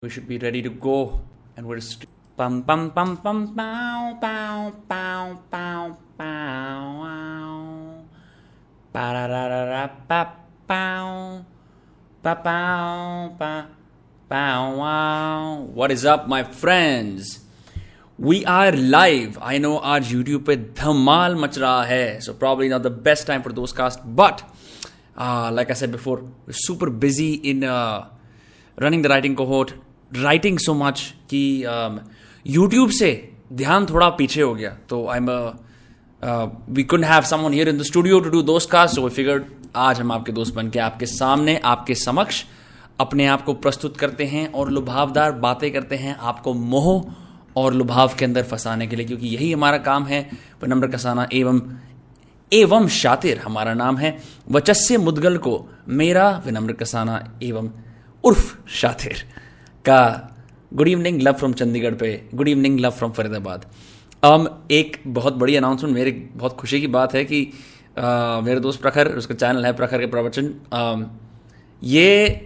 we should be ready to go. And we're st- pum pum pum pum pow pow pow pow pow pa ra ra ra ra pa pow pa pow pa pow wow. What is up my friends? We are live. I know our youtube pe dhamal mach raha hai so probably not the best time for those cast but uh, like i said before we're super busy in uh, running the writing cohort. Writing so much कि YouTube से ध्यान थोड़ा पीछे हो गया। तो I am we could have someone here in the studio to do दोस्त cast so figured आज हम आपके दोस्त बन के आपके सामने, आपके समक्ष अपने आप को प्रस्तुत करते हैं और लुभावदार बातें करते हैं आपको मोह और लुभाव के अंदर फंसाने के लिए, क्योंकि यही हमारा काम है। विनम्र कसाना एवं एवं शातिर हमारा नाम है। वचस्य मुदगल को मेरा विनम्र कसाना एवं उर्फ़ शातिर। का good evening love from Chandigarh पे good evening love from Faridabad um, एक बहुत बड़ी अनाउंसमेंट मेरी बहुत खुशी की बात है कि uh, मेरे दोस्त प्रखर उसका चैनल है प्रखर के प्रवचन। Um, ये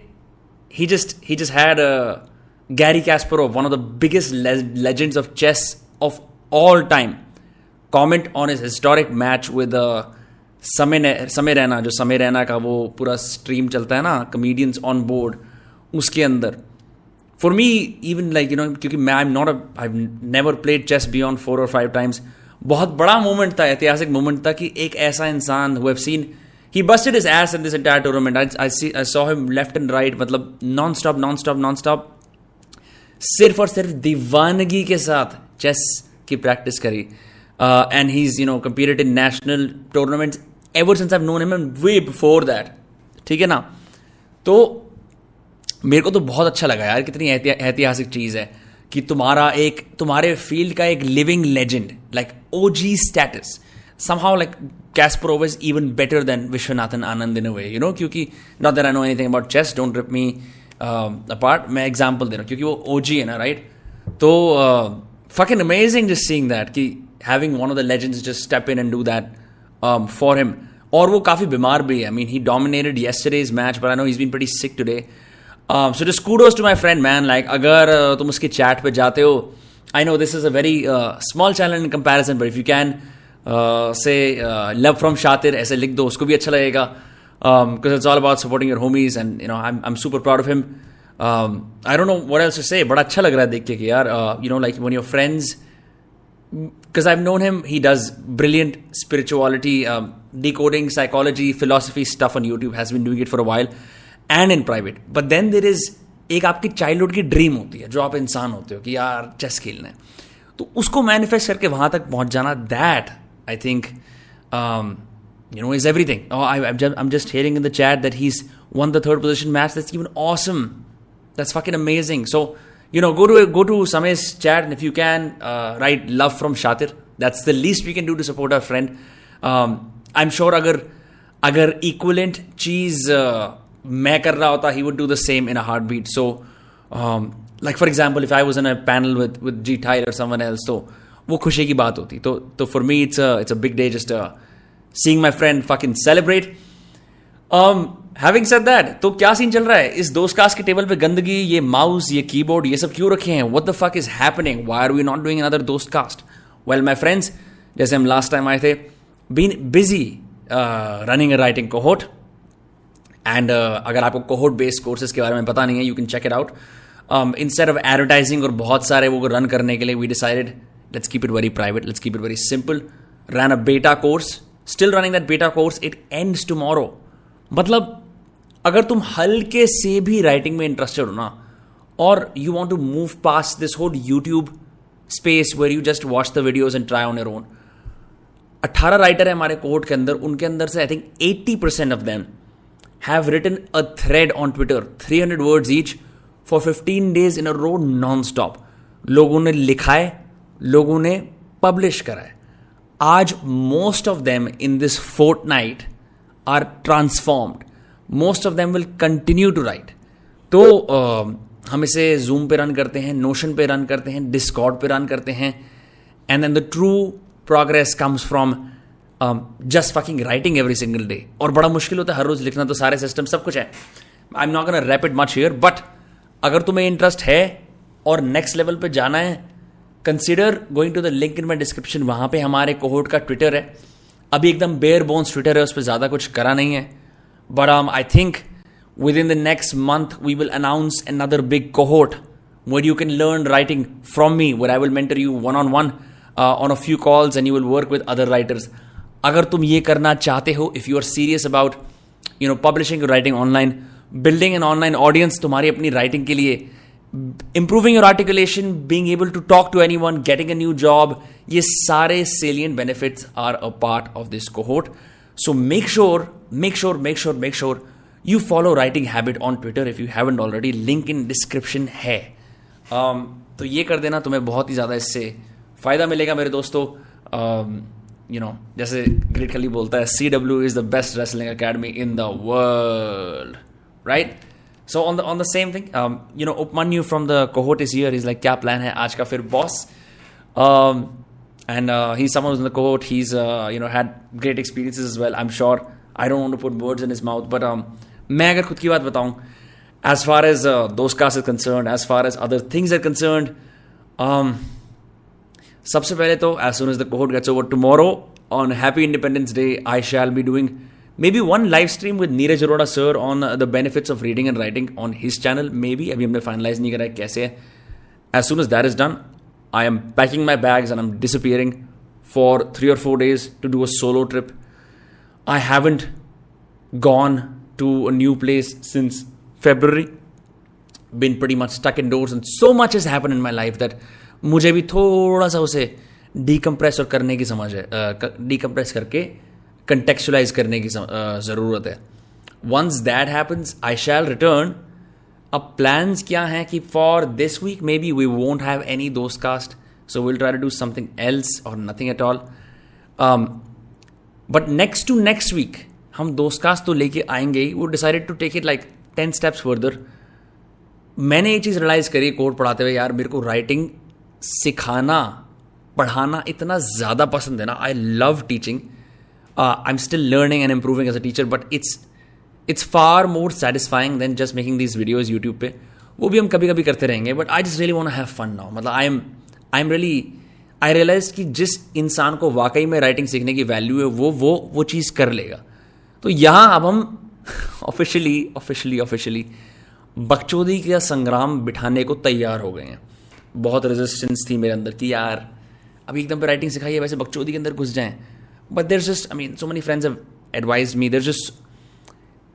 he just had uh, Gary Kasparov, one of the biggest le- legends of chess of all time, comment on his historic match uh, समय समय रैना जो समय रैना का वो पूरा स्ट्रीम चलता है ना कमेडियंस ऑन बोर्ड उसके अंदर। For me even like you know क्योंकि मैं I am not I never played chess beyond four और फाइव टाइम्स बहुत बड़ा मोमेंट था, ऐतिहासिक मोमेंट था कि एक ऐसा इंसान who seen he busted his ass in this entire tournament I saw him left and right मतलब non stop non stop non stop सिर्फ़ और सिर्फ़ दीवानगी के साथ चेस की प्रैक्टिस करी। And he is you know competed in national tournament ever since I known him and way before that ठीक है ना? तो मेरे को तो बहुत अच्छा लगा यार, कितनी ऐतिहासिक चीज़ है कि तुम्हारा एक, तुम्हारे फ़ील्ड का एक living legend like O G status somehow like Kasparov is even better than Viswanathan Anand in way you know क्योंकि not there I know anything about chess don't rip me apart मैं example दे रहा हूँ, क्योंकि वो ओ जी है ना right तो fuck an amazing just seeing that कि having one of the legend just step in and do that for him और वो काफ़ी बीमार भी है I mean he dominated yesterday's match but I know is been बड़ी sick today so just kudos to my friend man like अगर तुम उसके चैट पर जाते हो I know this is a very small channel in comparison but if you can say love from Shaatir ऐसे लिख दो उसको भी अच्छा लगेगा because it's all about supporting your homies and you know I I am super proud of him I don't know what else say बड़ा अच्छा लग रहा है देख के कि यार you know like one your friends because I am known him he does brilliant spirituality decoding psychology philosophy stuff on YouTube has been doing it for a while and in private but then there is एक आपकी childhood की dream होती है, जो आप इंसान होते हो कि यार चेस खेलना है। तो उसको मैनिफेस्ट करके वहाँ तक पहुँच जाना that I think you know is everything just hearing in the chat that he is won the third position match that's even awesome that's fucking amazing so you know go to go to some chat if you can write love from Shaatir that's the least we can do to support our friend I am sure अगर अगर equivalent चीज़ मैं कर रहा होता, he would do the same in a heartbeat so like for example if I was in a panel with with G Tile or someone else, so वो खुशी की बात होती। तो तो for me it's it's a big day just seeing my friend fucking celebrate having said that तो क्या scene चल रहा है? इस दोस्त कास्ट के टेबल पे गंदगी ये माउस ये कीबोर्ड ये सब क्यों रखे हैं? What the fuck is happening why are we not doing another दोस्त कास्ट? वेल माय फ्रेंड्स जैसे हम लास्ट टाइम आए थे been busy running a writing cohort and अगर आपको कोहोट बेस्ड कोर्सेज के बारे में पता नहीं है you can check it out instead of advertising और बहुत सारे वो रन करने के लिए we decided let's keep it very private, let's keep it very simple. Ran a beta course. Still running that beta course, it ends tomorrow. मतलब अगर तुम हल्के से भी राइटिंग में इंटरेस्टेड हो ना, और you want to move past this whole YouTube space where you just watch the videos and try on your own अट्ठारह राइटर है हमारे कोर्ट के अंदर, उनके अंदर से I think eighty percent of them a thread on Twitter three hundred words each for fifteen days in a row non stop लोगों ने लिखा है लोगों ने पब्लिश करा है। आज most of them in this fortnight are transformed most of them will continue to write तो uh, हम इसे जूम पे रन करते हैं नोशन पे रन करते हैं डिस्कॉर्ड पे रन करते हैं and then the true progress comes from just fucking writing every single day और बड़ा मुश्किल होता है हर रोज लिखना तो सारे सिस्टम सब कुछ है। I am not gonna rapid much here but अगर तुम्हें इंटरेस्ट है और नेक्स्ट लेवल पे जाना है consider going to the link in my description वहाँ पे हमारे कोहोट का ट्विटर है। अभी एकदम बेयर बोन्स ट्विटर है उस पर ज़्यादा कुछ करा नहीं है। But I think within the next month we will announce another big cohort where you can learn writing from me, where I will mentor you one on one on a few calls and you will work with other writers. अगर तुम ये करना चाहते हो if you are serious about you know publishing writing online building an online audience तुम्हारी अपनी writing के लिए improving your articulation being able to talk to anyone getting a new job ये सारे salient benefits are a part of this cohort so make sure make sure make sure make sure you follow writing habit on Twitter if you haven't already link in description है. Um, तो ये कर देना तुम्हें बहुत ही ज़्यादा इससे फ़ायदा मिलेगा मेरे दोस्तों. यू नो जैसे ग्रेट खली बोलता है C W is the best wrestling academy in the world right so on the on the same thing you know Upmanyu from the cohort is here is like क्या plan है आज का फिर boss and uh, he's someone who's in the cohort. He's uh, you know had great experiences as well. I'm sure. I don't want to put words in his mouth, but um, मैं अगर खुद की बात बताऊं as far as uh, those cars is concerned, as far as other things are concerned, um, सबसे पहले तो as soon as the cohort gets over tomorrow on Happy Independence Day, I shall be doing maybe one live stream with Neeraj Arora sir on uh, the benefits of reading and writing on his channel. Maybe अभी हमने finalize नहीं करा है कैसे है. As soon as that is done, I am packing my bags and I'm disappearing for three or four days to do a solo trip. I haven't gone to a new place since February. Been pretty much stuck indoors and so much has happened in my life that मुझे भी थोड़ा सा उसे डीकम्प्रेस और करने की समझ है डीकम्प्रेस करके कंटेक्चुलाइज करने की ज़रूरत है। Once that happens I shall return अब प्लान्स क्या हैं कि for this week maybe we won't have any दोस्त cast so will try to do something else और nothing at all but next to next week हम दोस्त cast तो लेके आएँगे ही। वो decided to take it like ten steps further मैंने ये चीज़ रियलाइज़ करी, कोड पढ़ाते हुए, यार, मेरे को राइटिंग सिखाना, पढ़ाना इतना ज़्यादा पसंद है ना। I love teaching I am still learning and improving as a teacher but it's it's far more satisfying than just making these videos YouTube पे। वो भी हम कभी कभी करते रहेंगे but I just really want have fun now मतलब I am I am really I realise कि जिस इंसान को वाकई में राइटिंग सीखने की वैल्यू है, वो वो वो चीज़ कर लेगा। तो यहाँ अब हम ऑफिशियली ऑफिशियली ऑफिशियली बकचोदी का संग्राम बिठाने को तैयार हो गए हैं। बहुत रेजिस्टेंस थी मेरे अंदर कि यार, अभी एकदम पर राइटिंग सिखाई है, वैसे बक्चौदी के अंदर घुस जाएँ। But there just I mean so many friends have advise me there just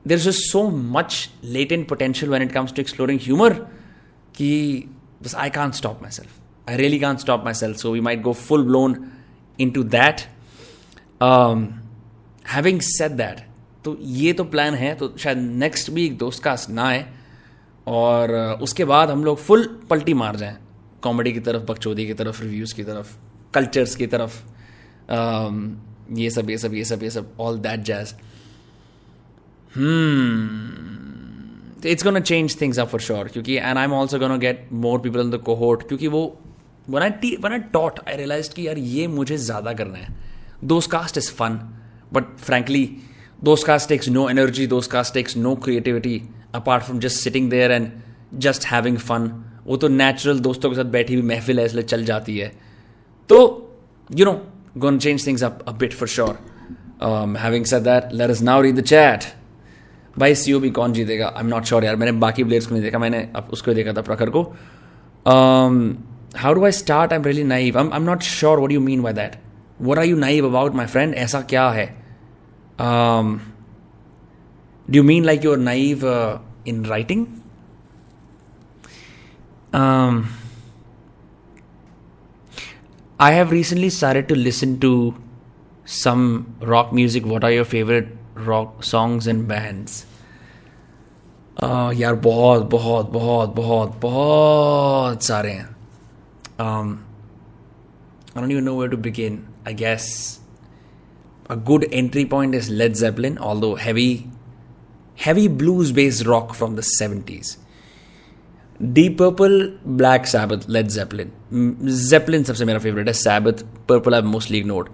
there just so much latent potential when it comes to exploring humour कि बस I can't stop myself I really can't stop myself so we might go full blown into that having said that तो ये तो plan है तो शायद next week दोस्त का ना आए, और uh, उसके बाद हम लोग फुल पल्टी मार जाएँ। कॉमेडी की तरफ़, बकचोदी की तरफ़ रिव्यूज़ की तरफ़ कल्चर्स की तरफ़ um, ये सब ये सब ये सब ये सब all that jazz it's gonna change things are for sure क्योंकि and I am also gonna get more people in the cohort क्योंकि वो when I T when I thought I realise कि यार ये मुझे ज़्यादा करना है। Those cast is fun but frankly those cast takes no energy those cast takes no creativity apart from just sitting there and just having fun वो तो natural दोस्तों के साथ बैठी हुई महफिल है, इसलिए चल जाती है। तो you know gonna change things up a bit for sure having said that let us now read the chat भाई सी भी कौन जीतेगा? आई एम नॉट श्योर यार, मैंने बाकी प्लेयर्स को नहीं देखा, मैंने अब उसको देखा था प्रखर को। How do I start I am really naive I am not sure what you mean by that what are you naive about my friend ऐसा क्या है? Do mean like you are naive in writing I have recently started to listen to some rock music. What are your favorite rock songs and bands? Uh, यार बहुत बहुत बहुत बहुत बहुत सारे हैं um, I don't even know where to begin. I guess a good entry point is Led Zeppelin, although heavy, heavy blues-based rock from the 70s. Deep Purple, Black Sabbath, Led Zeppelin. Zeppelin सबसे मेरा favorite है mostly ignored.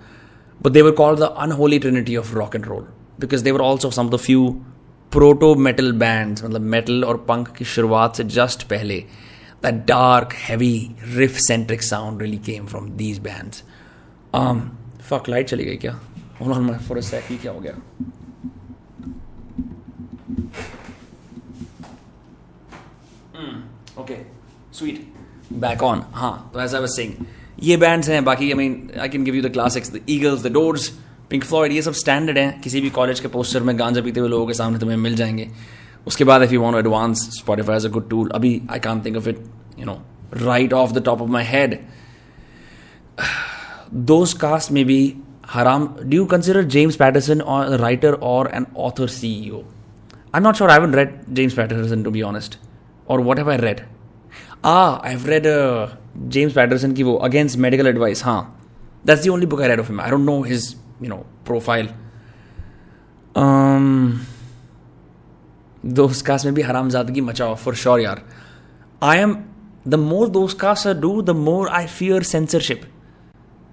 But they were called the unholy trinity of rock and roll because they were also some of the few proto metal bands मतलब metal और punk की शुरुआत से just पहले the dark heavy riff centric sound really came from these bands fuck light चली गई क्या for a सेक क्या हो गया ओके स्वीट बैक ऑन हाँ तो ऐसा बस सिंग ये बैंड्स हैं, बाकी I mean I can give you the classics the Eagles the Doors Pink Floyd ये सब स्टैंडर्ड हैं। किसी भी कॉलेज के पोस्टर में गांजा पीते हुए लोगों के सामने तुम्हें मिल जाएँगे। उसके बाद if you want advance Spotify is a good tool अभी I can't think of it you know right off the top of my head those cast में बी हराम do you consider patterson or a writer or an author ceo i'm not sure. I haven't read james patterson, to be honest. or और what have I read uh I have read James Patterson की वो against medical advice हाँ. That's the only book I read of I don't know his you know profile दोस्त कास में भी हरामजादगी मचाओ for sure यार. I M the more दोस्त cast do the more I fear censorship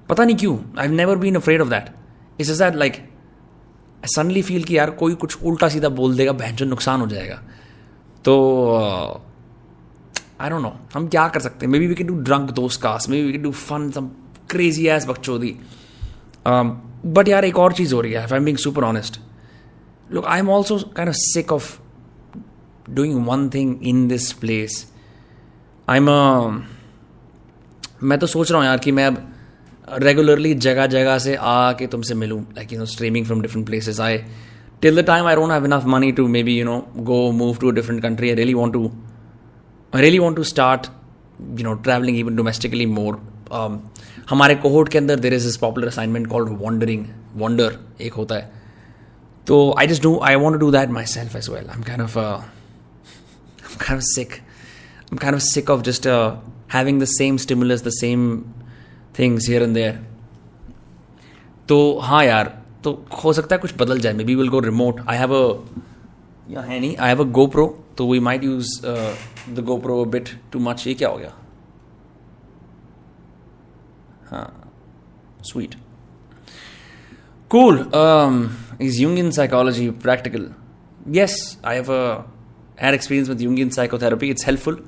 पता नहीं क्यों I have never been afraid of that is is that like I suddenly feel कि यार कोई कुछ उल्टा सीधा बोल देगा, बहन जो नुकसान हो जाएगा. तो आई डोंट नो हम क्या कर सकते हैं? Maybe we can do drunk दोस्त cast maybe we can do fun some crazy ass बकचोदी बट यार, एक और चीज़ हो रही है I am being super honest look I am also kind of sick of doing one thing in this place I am मैं तो सोच रहा हूँ यार कि मैं अब रेगुलरली जगह जगह से आके तुमसे मिलूँ like you know streaming from different places I Till the time I don't have enough money to maybe you know go move to a different country I really want to I really want to start you know travelling even domestically more हमारे cohort के अंदर there is is popular assignment called wandering wander एक होता है तो I just do I want do that myself as well I am kind of kind of sick. I'm kind of sick of just uh, having the same stimulus, the same things here and there. तो हाँ यार तो हो सकता है कुछ बदल जाए। Maybe will go remote I have है नहीं I have a GoPro तो we might use the GoPro bit too much ये क्या हो गया? हाँ sweet cool is Jungian psychology practical yes I have uh experience with Jungian psychotherapy it's helpful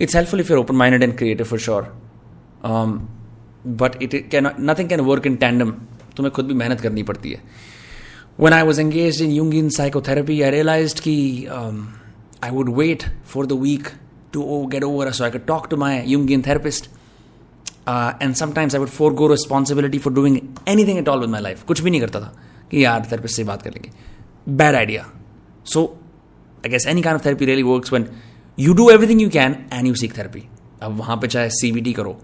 it's helpful if you're open minded and creative for sure but it can nothing can work in tandem तुम्हें खुद भी मेहनत करनी पड़ती है। When I was engaged in Jungian psychotherapy I realise की I would wait for the week to oh get over so I talk to my Jungian therapist and sometimes I would forgo responsibility for doing anything at all with my life कुछ भी नहीं करता था कि यार therapist से बात कर लेंगे। Bad idea so I guess any kind therapy really work when you do everything you can and you seek therapy अब वहाँ पर चाहे सी बी टी करो।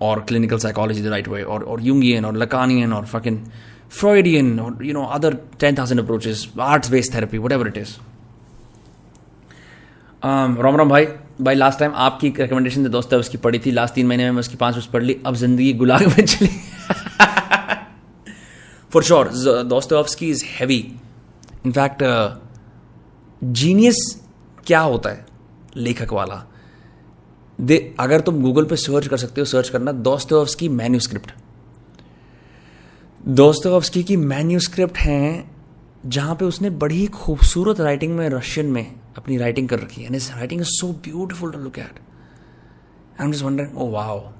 और clinical psychology the right way और और यूंगियन और लकानियन और फकिन फ्रॉइडियन और you know other ten thousand approaches arts based therapy whatever it is Ram Ram भाई लास्ट टाइम आपकी रिकमेंडेशन से दोस्त है उसकी पढ़ी थी लास्ट तीन महीने में मैं उसकी पाँच उसकी पढ़ ली अब ज़िंदगी गुलाग में चली। For sure Dostoevsky is heavy in fact genius क्या होता है? लेखक वाला। दे, अगर तुम गूगल पे सर्च कर सकते हो सर्च करना दोस्तोवस्की मैन्यूस्क्रिप्ट दोस्तोवस्की की मैन्यूस्क्रिप्ट हैं जहाँ पे उसने बड़ी खूबसूरत राइटिंग में रशियन में अपनी राइटिंग कर रखी है। Writing is so beautiful to look at I am just wondering oh wow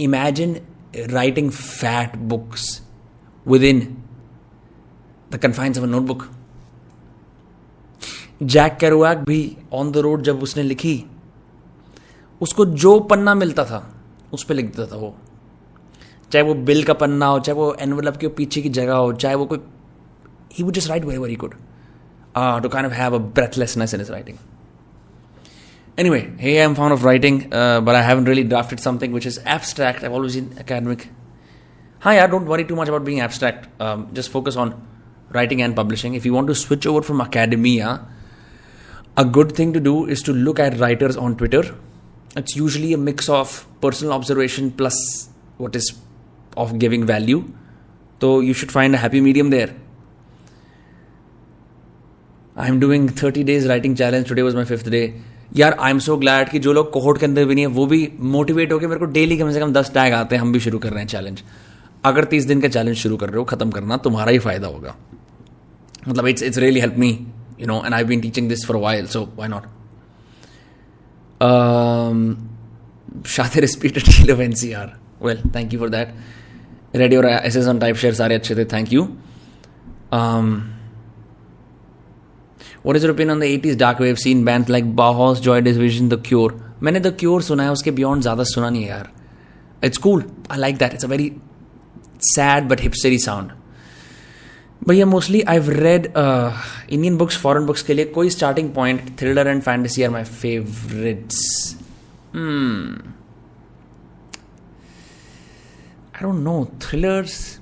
imagine writing fat books within the confines of a notebook Jack Kerouac भी ऑन द रोड जब उसने लिखी उसको जो पन्ना मिलता था, उस पर लिख देता था वो। चाहे वो बिल का पन्ना हो, चाहे वो एनवलप के पीछे की जगह हो, चाहे वो कोई he would just write very very good to kind have a breathlessness in his writing anyway hey I am fond of writing but I have really drafted something which is abstract I always in academic हाँ I don't worry too much about being abstract just focus on writing and publishing if you want to switch over from academy a good thing to do is to look at writers on Twitter It's usually a mix of personal observation plus what is of giving value. So you should find a happy medium there. I am doing thirty days writing challenge today was my fifth day यार I am so glad कि जो लोग cohort के अंदर भी नहीं है वो भी मोटिवेट होकर मेरे को डेली कम से कम दस टैग आते हैं हम भी शुरू कर रहे हैं चैलेंज अगर तीस दिन का चैलेंज शुरू कर रहे हो खत्म करना तुम्हारा ही फ़ायदा होगा मतलब it's it's really help me you know and I been teaching this for a so so why शातिर speed eleven C well thank you for that radio S S on type share सारे अच्छे थे thank you what is opinion on the eighties dark wave scene bank like Bauhaus Joy Division the Cure मैंने the Cure सुना है, उसके beyond ज़्यादा सुना नहीं है यार. It's cool I like that it's a very sad but hipstery sound भैया mostly I have read Indian books foreign books के लिए कोई starting point thriller and fantasy are my favourites I don't know thrillers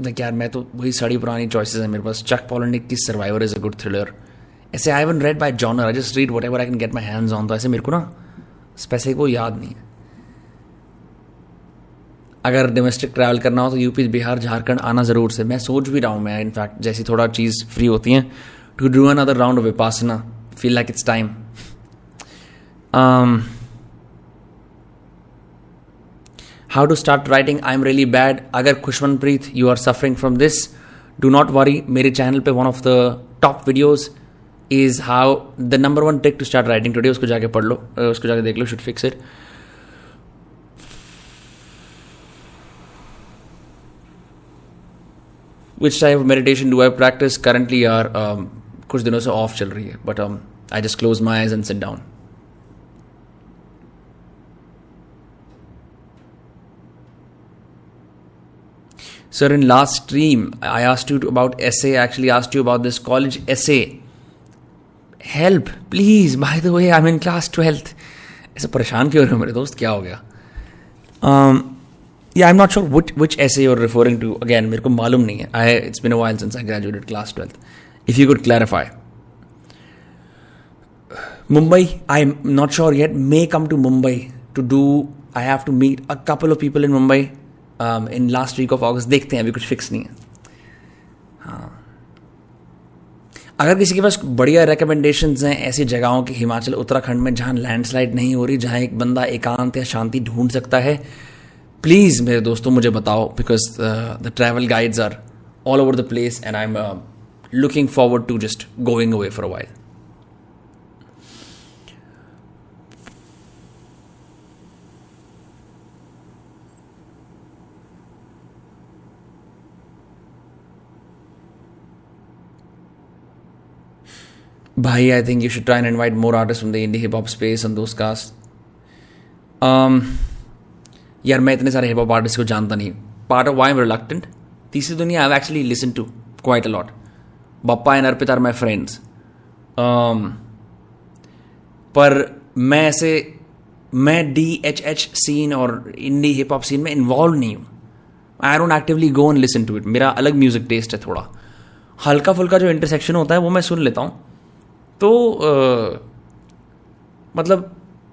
like यार, मैं तो वही सारी पुरानी चॉइसेस है मेरे पास। चक पॉलिनिक की Survivor is a good thriller ऐसे I won't read by genre I just read whatever I can get my hands on तो ऐसे मेरे को ना स्पेसिफिक वो याद नहीं है। अगर डोमेस्टिक ट्रैवल करना हो तो यूपी बिहार, झारखंड आना ज़रूर से। मैं सोच भी रहा हूँ, मैं इनफैक्ट जैसी थोड़ा चीज़ फ्री होती है to do another round of Vipassana feel like it's time how to start writing I am really bad अगर Khushmanpreet you are suffering from this do not worry मेरे चैनल पे one of the top videos is how the number one take to start writing today उसको जाके पढ़ लो उसको जाके देख लो should fix it which type of meditation do I practise currently are कुछ दिनों से ऑफ़ चल रही है but I just close my eyes and sit down sir in last stream I asked you about S actually asked you about this college S help please bye the I mean class twelfth ऐसे परेशान क्यों हो रहे हो मेरे दोस्त? क्या हो गया? Um, या I am not sure which which ऐसे यूर रेफरिंग टू अगैन मेरे को मालूम नहीं है। I it's been while since I graduated class twelfth if you could clarify Mumbai I am not sure yet may come to Mumbai to do I have to meet a couple of people in Mumbai in last week of August देखते हैं, अभी कुछ fix नहीं है। हाँ। अगर किसी के पास बढ़िया रिकमेंडेशन हैं ऐसी जगहों के, हिमाचल, उत्तराखंड में जहाँ लैंडस्लाइड नहीं हो रही, जहाँ एक बंदा एकांत या शांति ढूंढ सकता है प्लीज़ मेरे दोस्तों मुझे बताओ because the travel guides are all over the place and I am looking forward to just going away for a while Bhai, I think you should try and invite more artists from the indie hip hop space on those casts. Um, यार मैं इतने सारे hip hop artist को जानता नहीं part of why am reluctant तीसरी दुनिया I actually listen to quite a lot Bappa and Arpit are my friends पर मैं ऐसे मैं डी एच एच सीन और इंडी हिप हॉप सीन में इन्वॉल्व नहीं हूँ। I don't actively go and listen to it मेरा अलग म्यूज़िक टेस्ट है थोड़ा। हल्का फुल्का जो इंटरसेक्शन होता है वो मैं सुन लेता हूँ। तो uh, मतलब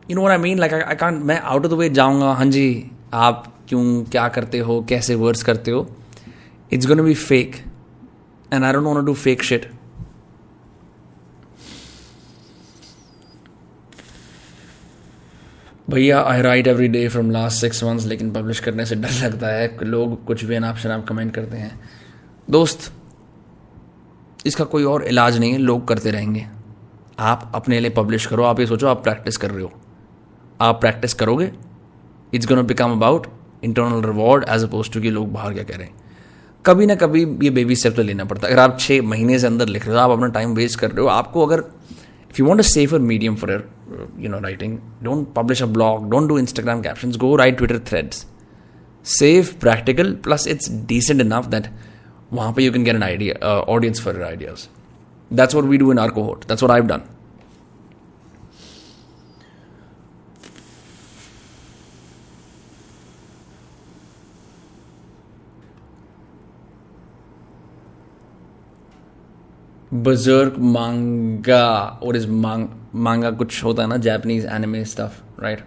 you know I mean like I can मैं आउट ऑफ़ द वे जाऊँगा हाँ जी आप क्यों, क्या करते हो, कैसे वर्ड्स करते हो it's gonna be fake and I don't to fake shit भैया I write every day from last six months लेकिन पब्लिश करने से डर लगता है, लोग कुछ भी अनाप शनाप कमेंट करते हैं। दोस्त, इसका कोई और इलाज नहीं है, लोग करते रहेंगे। आप अपने लिए पब्लिश करो, आप ये सोचो, आप प्रैक्टिस कर रहे हो। आप प्रैक्टिस करोगे? It's gonna become about internal reward as opposed to कि लोग बाहर क्या कह रहे हैं कभी ना कभी ये बेबी स्टेप तो लेना पड़ता है। अगर आप छः महीने से अंदर लिख रहे हो, आप अपना टाइम वेस्ट कर रहे हो, आपको अगर if you want a safer medium for you know writing don't publish a blog don't do Instagram caption go write Twitter threads safe practical plus it's decent enough that वहाँ पर you can get an idea audience for ideas that's what we do in our cohort that's what I done Bjork manga, और is manga कुछ होता है ना Japanese anime stuff right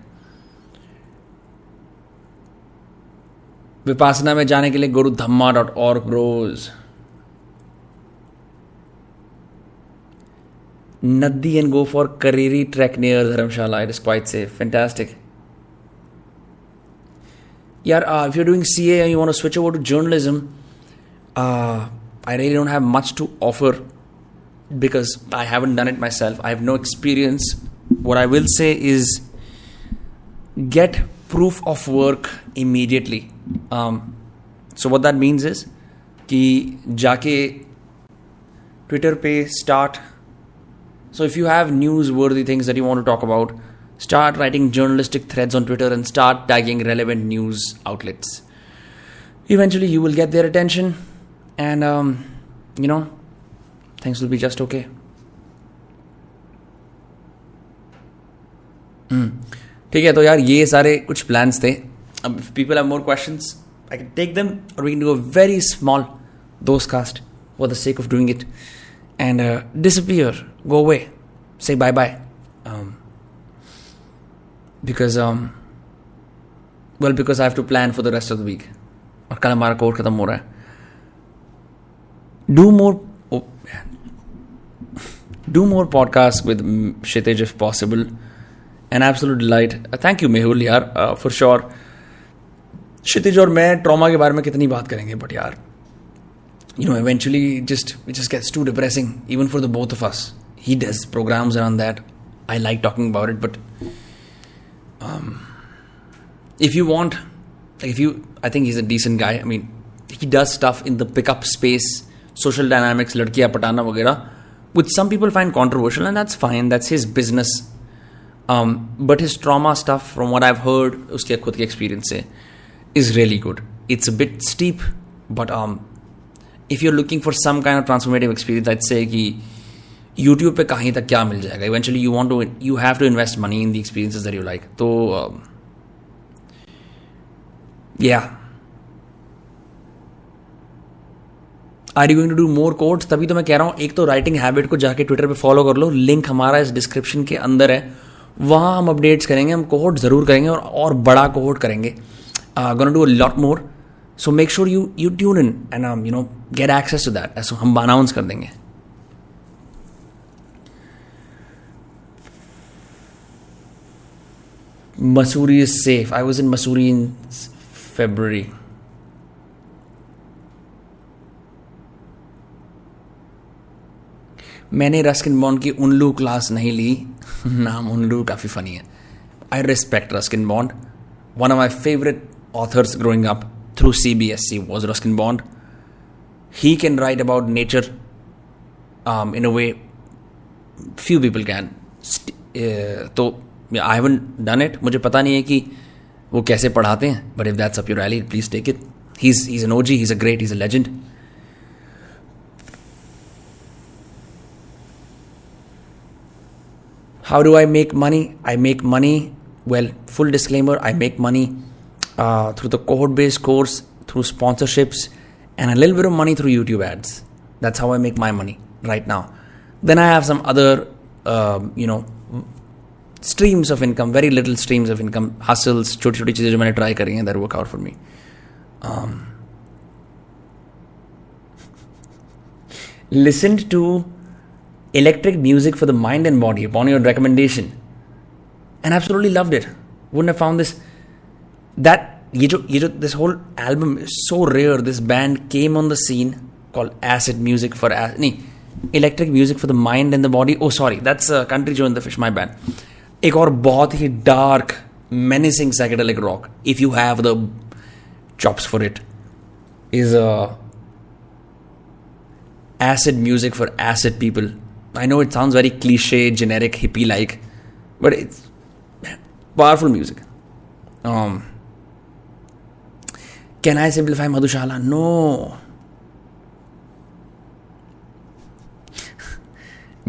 Vipassana में जाने के लिए गुरु धम्मा डॉट और रोज। नदी and go for Kareri track near Dharamshala it is quite safe fantastic यार if you doing C A you want to switch over to journalism I really don't have much to offer because I haven't done it myself. I have no experience. What I will say is get proof of work immediately. Um, so what that means is कि जाके Twitter पे start so if you have newsworthy things that you want to talk about start writing journalistic threads on twitter and start tagging relevant news outlets eventually you will get their attention and um, you know Things will be just okay ठीक है तो यार ये सारे कुछ plans थे अब people have more questions I can take them और we can do a very small दोस्त cast for the sake of doing it and disappear say bye bye um, because um, well because I have to plan for the rest of the week और कल हमारा course खत्म हो रहा है more oh, do more podcasts with Kshitij if possible an absolute delight uh, thank you Mehul यार uh, for sure क्षितिज और मैं ट्रॉमा के बारे में कितनी बात करेंगे बट यार you know eventually just it just gets too depressing even for the both of us he does programs around that. I like talking about it, but um, if you want, like if you, I think he's a decent guy. I mean, he does stuff in the pickup space, social dynamics, ladkiya patana वगैरह, which some people find controversial, and that's fine. That's his business. Um, but his trauma stuff, from what I've heard, उसके खुद के experience से, is really good. It's a bit steep, but um, if you're looking for some kind of transformative experience, I'd say कि YouTube पे कहीं तक क्या मिल जाएगा eventually you want to you have to invest money in the experiences that you like तो या Are you going to do more cohorts तभी तो मैं कह रहा हूँ, एक तो राइटिंग हैबिट को जाके ट्विटर पे फॉलो कर लो लिंक हमारा इस डिस्क्रिप्शन के अंदर है। वहाँ हम अपडेट्स करेंगे, हम कोहोट ज़रूर करेंगे और और बड़ा कोहोट करेंगे। Gonna do a lot more so make sure you you tune in and you know get access to that ऐसा हम अनाउंस कर देंगे। Masuri is safe. I was in Masuri in February. मैंने रस्किन बॉन्ड की उनलू class नहीं ली। नाम उनलू काफ़ी फनी है। I respect Ruskin Bond one of my favourite authors growing up through C B S C was Ruskin Bond he can write about nature in a way few people can तो I haven't done it मुझे पता नहीं है कि वो कैसे पढ़ाते हैं। But if that's up your alley please take it he is is an OG he is a great is a legend how do I make money? I make money, well, full disclaimer, I make money uh, through the cohort based course, through sponsorships, and a little bit of money through YouTube ads. That's how I make my money right now. Then I have some other, uh, you know, streams of income very little streams of income hustles छोटी छोटी चीज़ें जो मैंने try करी हैं that work out for me listen to electric music for the mind and body upon your recommendation and absolutely loved it wouldn't have found this that ये जो ये जो this whole album is so rare this band came on the scene called acid music for नहीं electric music for the mind and the body oh sorry that's uh, country joe and the fish my band एक और बहुत ही dark menacing psychedelic rock if you have the chops for it is uh, acid music for acid people i know it sounds very cliche generic hippie like but it's powerful music. Um, can i simplify madhushala? No.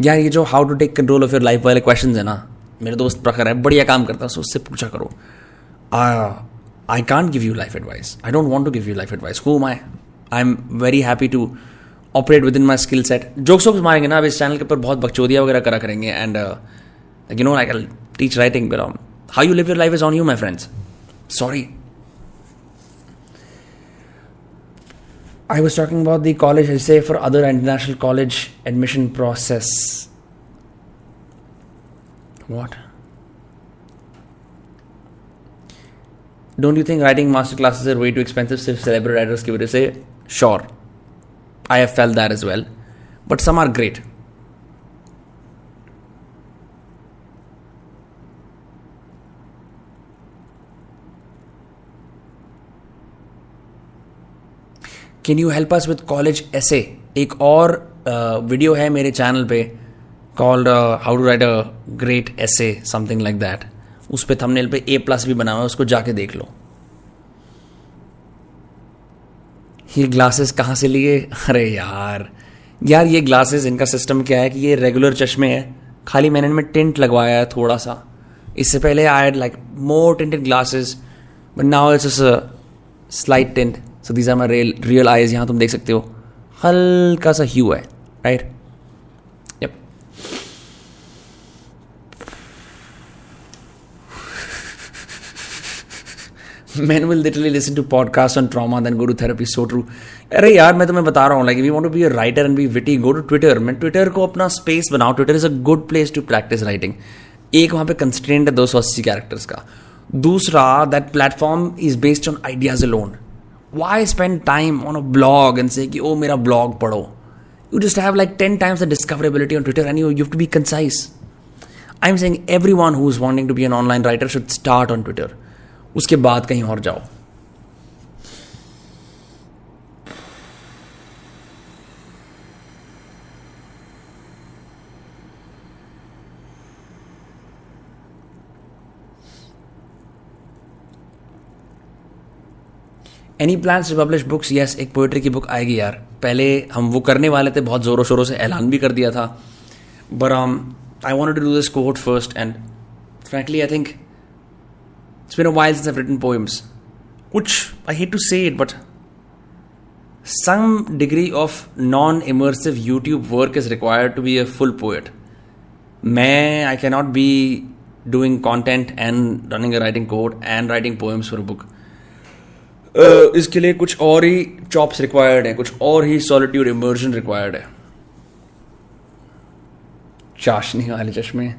यार ये जो how to take control of your life वाले question है ना मेरे दोस्त प्रखर है बढ़िया काम करता है सो उससे पूछा करो। I can't give you life advice I don't want to give you life advice who my I am very happy to operate within my skill set jokes Woakes मारेंगे ना, अब इस चैनल के ऊपर बहुत बकचोदिया वगैरह करा करेंगे and you know I can teach writing belong how you live your life is on you my friends sorry I was talking about the college essays for other international college admission process what don't you think writing master classes are way too expensive सिर्फ़ celebrity की वजह से sure. I have felt that as well. But some are great. Can you help us with college essays एक और uh, video है मेरे channel पे called how to write a great essay something like that उस पर thumbnail पे ए plus भी बना हुआ है, उसको जाके देख लो ये ग्लासेस कहाँ से लिए? अरे यार। यार, ये ग्लासेस इनका सिस्टम क्या है कि ये रेगुलर चश्मे हैं। खाली मैंने इनमें टेंट लगवाया है थोड़ा सा इससे पहले I had like more tinted glasses but now it's slight tint so these are my real real eyes यहाँ तुम देख सकते हो। हल्का सा ह्यू है right yep men will literally listen to podcasts on trauma then go to therapy. So true. अरे यार, मैं तुम्हें बता रहा हूँ like we want to be a writer and be witty go to Twitter मैं ट्विटर को अपना स्पेस बनाओ Twitter is a good place to practise writing एक वहाँ पे कंस्टेंट है दो सौ अस्सी कैरेक्टर्स का। दूसरा that platform is based on ideas alone why spend time on a blog and say कि ओ मेरा ब्लॉग पढ़ो? You just have like ten times the discoverability on Twitter and you you to be concise I am saying everyone who is wanting to be an online writer should start on Twitter उसके बाद कहीं और जाओ। Any plans to publish books yes एक poetry की book आएगी यार। पहले हम वो करने वाले थे, बहुत ज़ोरों शोरों से ऐलान भी कर दिया था। But I want to do this cohort first and frankly I think it's been a while since written poems कुछ I hate to say it but some degree of non-immersive YouTube work is required to be a full poet. मैं I cannot be doing content and running a writing code and writing poems for a book. Uh, इसके लिए कुछ और ही chops required है कुछ और ही solitude immersion required है चाशनी वाले चश्मे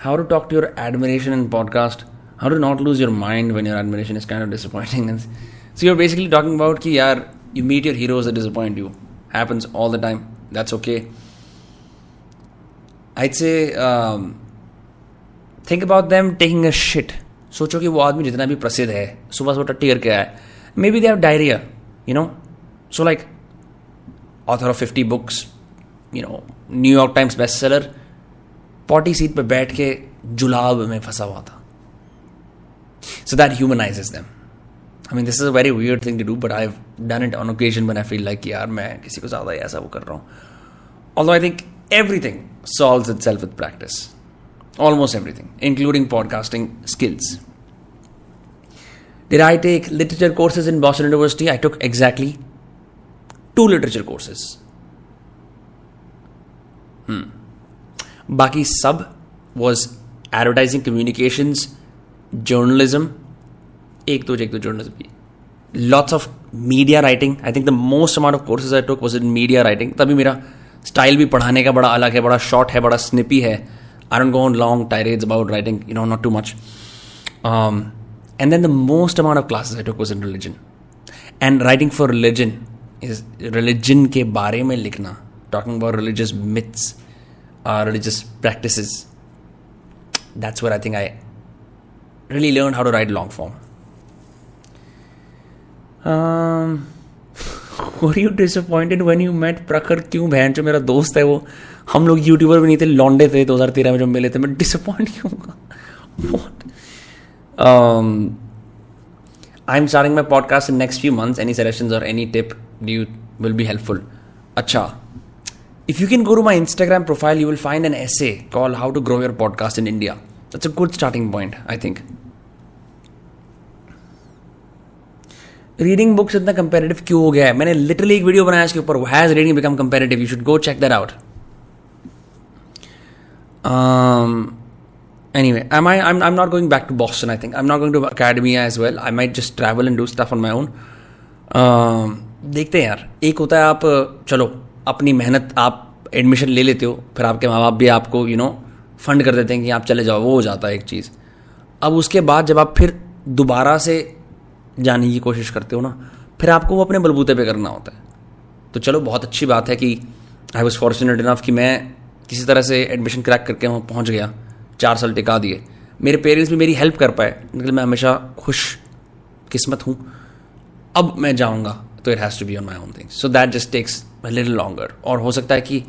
how to talk to your admiration in podcast how to not lose your mind when your admiration is kind of disappointing and so you're basically talking about ki yaar you meet your heroes that disappoint you happens all the time that's okay i'd say um, think about them taking a shit सोचो कि वो आदमी जितना भी प्रसिद्ध है सुबह सुबह टट्टी करके आया maybe they have diarrhea you know so like author of fifty books you know New York Times best seller Potty seat पर बैठ के जुलाब में फंसा हुआ था so that humanises them I mean this is a very weird thing to do but I done it on occasion when I feel like यार मैं किसी को ज़्यादा ऐसा वो कर रहा हूँ although I think everything solves itself with practice almost everything, including podcasting skills. Did I take literature courses in Boston University? I took exactly two literature courses. Hmm. बाकी सब वॉज़ एडवर्टाइजिंग कम्युनिकेशंस जर्नलिज्म एक दो एक दो journalism भी lots of media writing I think the most amount of courses I took was in media writing तभी मेरा style भी पढ़ाने का बड़ा अलग है, बड़ा शॉर्ट है, बड़ा स्निपी है। I don't go on long tirades about writing you know not too much and then the most amount of classes I took was in religion and writing for religion is religion के बारे में लिखना talking about religious myths uh, religious practices. That's where I think I really learned how to write long form. Um, were you disappointed when you met प्रखर क्यों बहन जो मेरा दोस्त है वो हम लोग यूट्यूबर भी नहीं थे लॉन्डे थे 2013 में जब मिले थे मैं डिसअपॉइंट क्यों होगा um, I'm starting my podcast in next few months. Any suggestions or any tip do you will be helpful. अच्छा if you can go to my Instagram profile, you will find an essay called How to Grow Your Podcast in India. That's a good starting point, I think. Reading books इतना comparative क्यों हो गया है मैंने literally एक video बनाया इसके ऊपर has reading become comparative you should go check that out anyway am i I'm, I'm not going back to boston i think i'm not going to academia as well i might just travel and do stuff on my own um, देखते हैं यार एक होता है आप चलो अपनी मेहनत आप एडमिशन ले लेते हो, फिर आपके माँ बाप भी आपको यू नो फंड कर देते हैं कि आप चले जाओ, वो हो जाता है एक चीज़। अब उसके बाद जब आप फिर दोबारा से जाने की कोशिश करते हो ना, फिर आपको वो अपने बलबूते पे करना होता है। तो चलो, बहुत अच्छी बात है कि आई वॉज़ फॉर्चुनेट इनफ कि मैं किसी तरह से एडमिशन क्रैक करके वहाँ पहुँच गया, चार साल टिका दिए। मेरे पेरेंट्स भी मेरी हेल्प कर पाए निकल मैं हमेशा खुश किस्मत हूँ। अब मैं जाऊँगा तो it has to be on my own thing so that just takes little longer और हो सकता है कि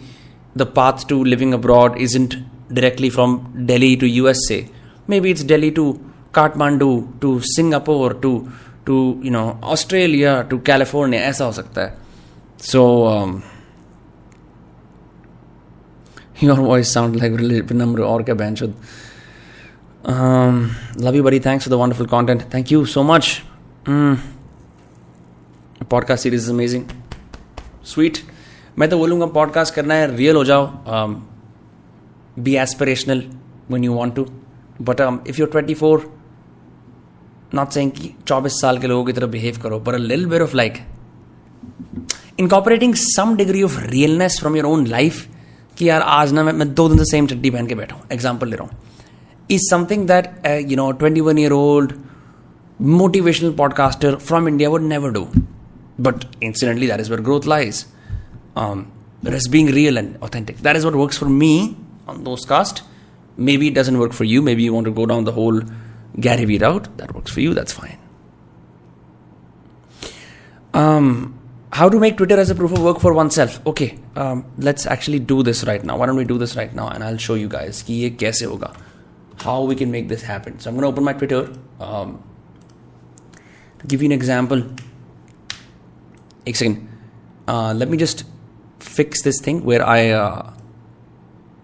the path to living abroad is isn't directly from Delhi to USA. Maybe it's Delhi to Kathmandu to Singapore to to you know Australia to California. ऐसा हो सकता है. Um, your voice sounds like really Vinamra और क्या बहन शुद्ध. Um, you, buddy. Thanks for the wonderful content. Thank you so much. Mm. Podcast series is amazing. Sweet मैं तो बोलूँगा पॉडकास्ट करना है रियल हो जाओ। Be aspirational one you want to but if you twenty four not saying चौबीस साल के लोगों की तरफ़ बिहेव करो पर लिल bit of like incorporating some degree of realness from your own life कि यार आज ना मैं, दो दिन से सेम चड्डी पहन के बैठा हूँ। एग्ज़ाम्पल ले रहा हूँ। Is something that you know twenty one year old motivational podcaster from India would never do But incidentally, that is where growth lies. Um, just being real and authentic. That is what works for me on those cast. Maybe it doesn't work for you. Maybe you want to go down the whole Gary Vee route. That works for you. That's fine. Um, how to make Twitter as a proof of work for oneself. Okay, um, let's actually do this right now. Why don't we do this right now? And I'll show you guys ki ye kaise hoga. how we can make this happen. So I'm going to open my Twitter. Um, to give you an example, एक second let me just fix this thing where I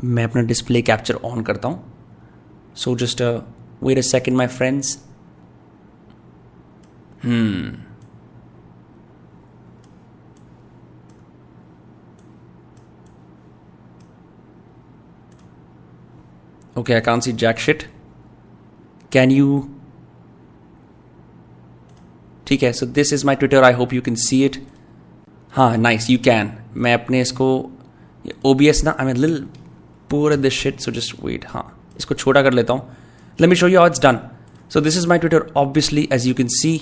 मैं अपना display capture on करता हूँ. So just wait a second my friends okay I can see jack shit can you ठीक है so this is my Twitter I hope you can see it हाँ nice you can मैं अपने इसको O B S ना आई mean लिल पूरे this shit so just wait हाँ इसको छोटा कर लेता हूँ. Let me show you it's done so this is my Twitter obviously as you can see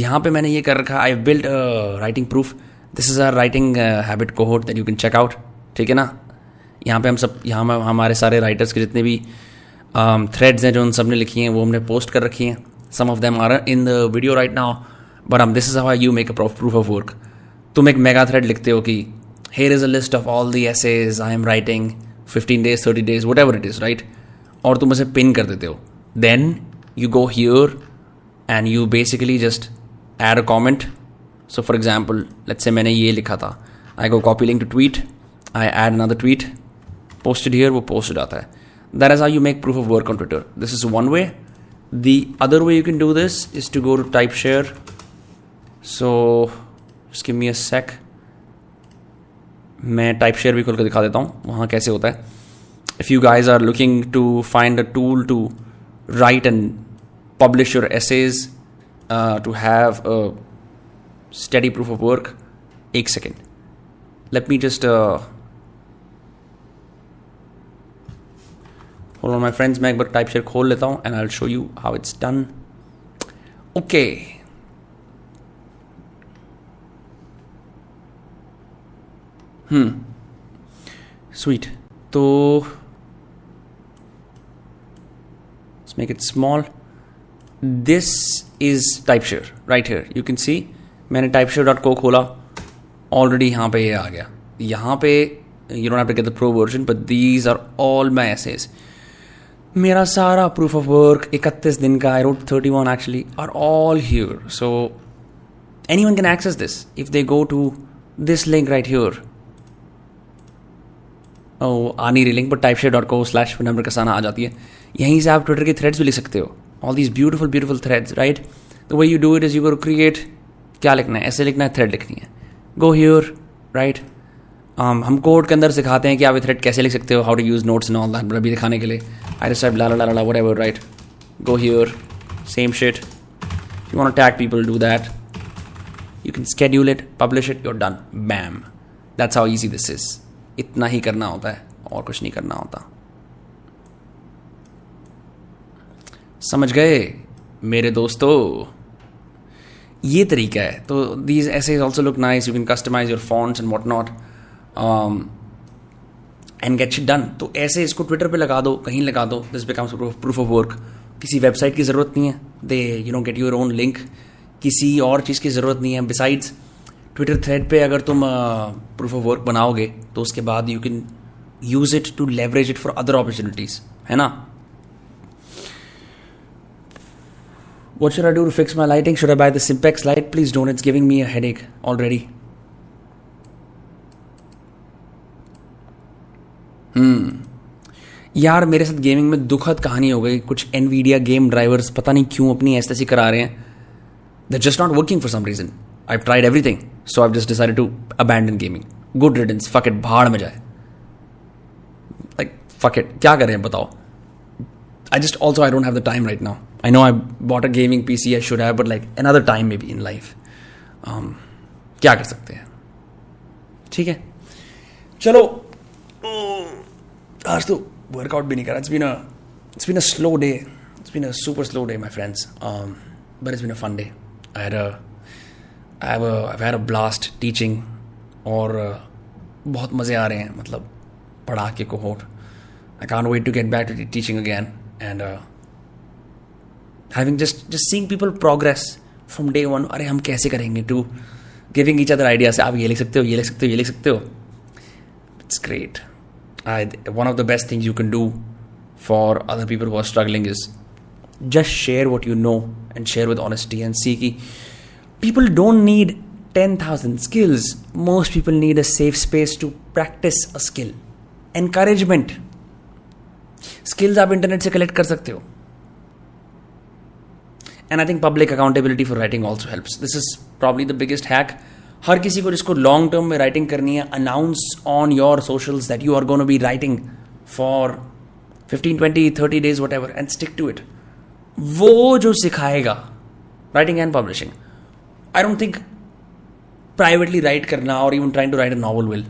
यहाँ पे मैंने ये कर रखा I build writing proof this is our writing habit cohort that you can check out ठीक है ना? यहाँ पे हम सब यहाँ हमारे सारे राइटर्स के जितने भी थ्रेड्स um, हैं जो उन सबने लिखी हैं वो हमने पोस्ट कर रखी हैं. Some of them are in the video right now hmm this is how you make a proof of work तुम एक मेगा थ्रेड लिखते हो कि here is a list of all the essays I am writing 15 days 30 days whatever it is right और तुम उसे pin कर देते हो then you go here and you basically just add a comment so for example let's say मैंने ये लिखा था I go copy link to tweet I add another tweet posted here वो posted आता है that is how you make proof of work on Twitter this is one way the other way you can do this is to go to type share so just give me a sec मैं Typeshare भी खोल कर दिखा देता हूँ वहाँ कैसे होता है if you guys are looking to find a tool to write and publish your essays uh, to have a steady proof of work एक second let me just hold on, my मैं एक बार टाइप शेयर खोल लेता हूँ and I'll show you how it's done okay hmm sweet तो make it small this is Typeshare right here you can see मैंने type share dot को खोला. ऑलरेडी यहाँ पे ये आ गया. यहाँ पे you don't have to get the pro version but these are all my essays मेरा सारा प्रूफ ऑफ़ वर्क इकतीस दिन का I wrote thirty one actually are all here so anyone can access this if they go to this link right here आनी रिलिंग पर Typeshare dot co slash number का कसाना आ जाती है यहीं से आप ट्विटर की थ्रेड्स भी लिख सकते हो all these beautiful beautiful threads right the way you do it is you create क्या लिखना है ऐसे लिखना है थ्रेड लिखनी है गो ह्योर राइट हम कोड के अंदर सिखाते हैं कि आप ये थ्रेड कैसे लिख सकते हो how to use notes and all that अभी दिखाने के लिए I decide la la la whatever write go here same shit you want tag people do that you can schedule it, publish it, you're done. Bam. That's how easy this is. इतना ही करना होता है और कुछ नहीं करना होता। समझ गए मेरे दोस्तों? ये तरीका है। तो these essays also look nice you can customise your fonts and what not and get shit done तो ऐसे इसको ट्विटर पे लगा दो, कहीं लगा दो this becomes proof of work किसी वेबसाइट की ज़रूरत नहीं है they you know get your own link किसी और चीज़ की ज़रूरत नहीं है बिसाइड्स ट्विटर थ्रेड पे अगर तुम प्रूफ ऑफ़ वर्क बनाओगे तो उसके बाद you can use it to leverage it for other opportunities है ना What should I do to fix my lighting? Should I buy the Simpex light? Please don't. It's giving me a headache already. यार मेरे साथ gaming में दुखद कहानी हो गई। कुछ एनवीडिया गेम ड्राइवर्स पता नहीं क्यों अपनी ऐसे ऐसी करा रहे हैं। The just not working for some reason I tried everything so I just decided to abandon gaming good returns fuck it भाड़ में जाए। लाइक फक इट क्या करें बताओ। I just also I don't have the time right now I know I bought a gaming PC, I should have, but like another time maybe in life. Um, क्या कर सकते हैं? ठीक है। चलो आज तो वर्कआउट भी नहीं करा। It's been a it's been a slow day it's been a super slow day my friends but it's been a fun day I I I a blast teaching और uh, बहुत मज़े आ रहे हैं मतलब पढ़ा के cohort I can't wait to get back to teaching again and having just just seeing people progress from day one अरे हम कैसे करेंगे to giving each other ideas आप ये लिख सकते हो ये लिख सकते हो ये लिख सकते हो। It's great I one of the best things you can do for other people who are struggling is just share what you know and share with honesty and see ki people don't need 10,000 skills. Most people need a safe space to practice a skill. Encouragement. Skills आप internet से collect कर सकते हो and I think public accountability for writing also helps this is probably the biggest hack हर किसी को जिसको long term में राइटिंग करनी है announce on your socials that you are gonna be writing for fifteen twenty thirty days whatever and stick to it वो जो सिखाएगा writing and publishing I don't think privately write करना और even trying to write a novel will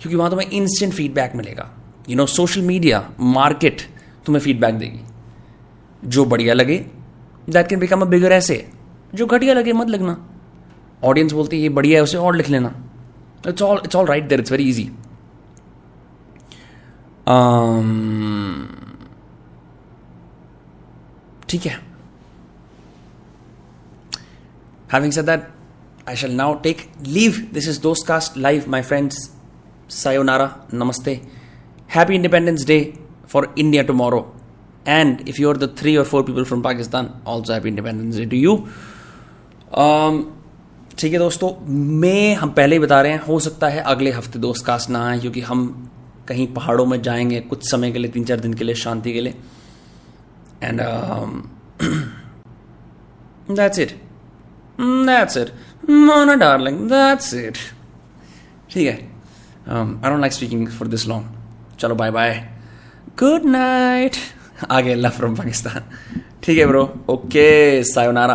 क्योंकि वहाँ तुम्हें instant feedback मिलेगा। You know social media market तुम्हें फीडबैक देगी। जो बढ़िया लगे that can become a bigger essay जो घटिया लगे, मत लगना। ऑडियंस बोलती है, ये बढ़िया है, उसे और लिख लेना. It's all it's all right there it's very easy ठीक है. Having said that I shall now take leave this is दोस्त cast live my friends sayonara namaste happy independence day for India tomorrow and if you are the three or four people from Pakistan also happy independence day to you ठीक है दोस्तों, मैं, हम पहले ही बता रहे हैं, हो सकता है अगले हफ़्ते दोस्त कास्ट ना आए, क्योंकि हम कहीं पहाड़ों में जाएँगे कुछ समय के लिए तीन चार दिन के लिए, शांति के लिए। And that's it that's it Mona darling that's it ठीक है। I don't like speaking for this long चलो बाय बाय गुड नाइट आगे लव फ्रॉम पाकिस्तान ठीक है ब्रो ओके सायोनारा